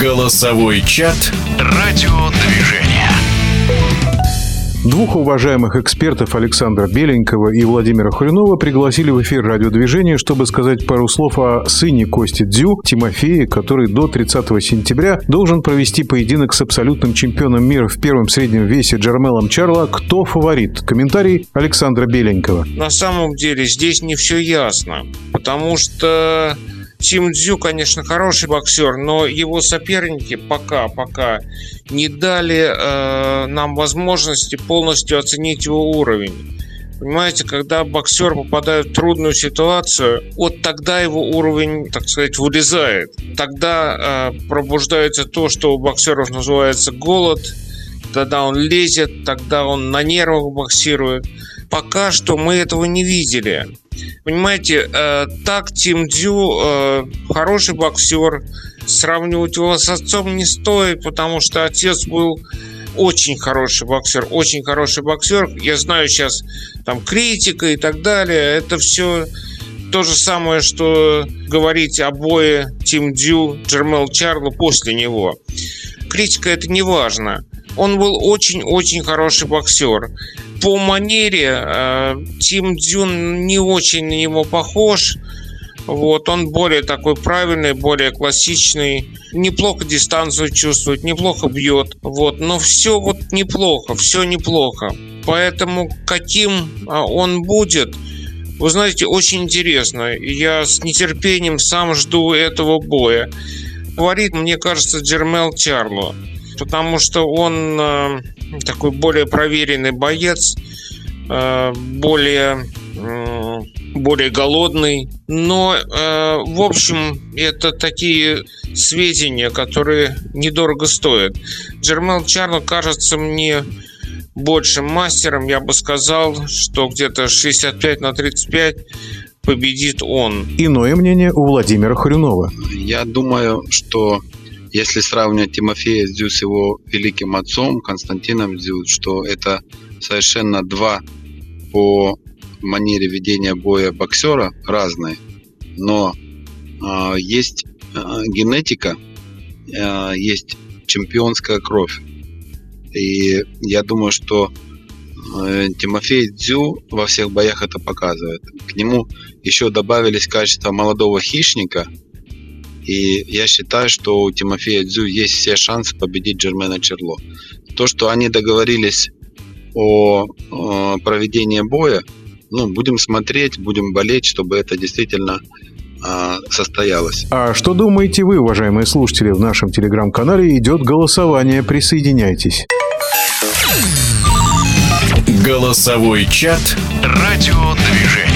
Голосовой чат «Радиодвижение». Двух уважаемых экспертов Александра Беленького и Владимира Хрюнова пригласили в эфир радиодвижения, чтобы сказать пару слов о сыне Кости Дзю, Тимофее, который до 30 сентября должен провести поединок с абсолютным чемпионом мира в первом среднем весе Джармелом Чарла. Кто фаворит? Комментарий Александра Беленького. На самом деле здесь не все ясно, потому что Тим Дзю, конечно, хороший боксер, но его соперники пока, пока не дали э, нам возможности полностью оценить его уровень. Понимаете, когда боксер попадает в трудную ситуацию, вот тогда его уровень, так сказать, вылезает. Тогда э, пробуждается то, что у боксеров называется голод. Тогда он лезет, тогда он на нервах боксирует. Пока что мы этого не видели. Понимаете, э, так Тим Дю э, хороший боксер. Сравнивать его с отцом не стоит, потому что отец был очень хороший боксер, очень хороший боксер. Я знаю сейчас там критика и так далее. Это все то же самое, что говорить о бое Тим Дю, Джермел Чарло после него. Критика это не важно. Он был очень-очень хороший боксер по манере э, Тим Дзюн не очень на него похож. Вот, он более такой правильный, более классичный. Неплохо дистанцию чувствует, неплохо бьет. Вот, но все вот неплохо, все неплохо. Поэтому каким а, он будет, вы знаете, очень интересно. Я с нетерпением сам жду этого боя. Говорит, мне кажется, Джермел Чарло. Потому что он э, такой более проверенный боец, э, более более голодный. Но, э, в общем, это такие сведения, которые недорого стоят. Джермел Чарло кажется мне большим мастером. Я бы сказал, что где-то 65 на 35 победит он. Иное мнение у Владимира Хрюнова. Я думаю, что если сравнивать Тимофея Дзю с его великим отцом Константином Дзю, что это совершенно два по манере ведения боя боксера разные, но э, есть э, генетика, э, есть чемпионская кровь. И я думаю, что э, Тимофей Дзю во всех боях это показывает. К нему еще добавились качества молодого хищника – и я считаю, что у Тимофея Дзю есть все шансы победить Джермена Черло. То, что они договорились о, о проведении боя, ну, будем смотреть, будем болеть, чтобы это действительно а, состоялось. А что думаете вы, уважаемые слушатели? В нашем телеграм-канале идет голосование. Присоединяйтесь. Голосовой чат «Радиодвижение».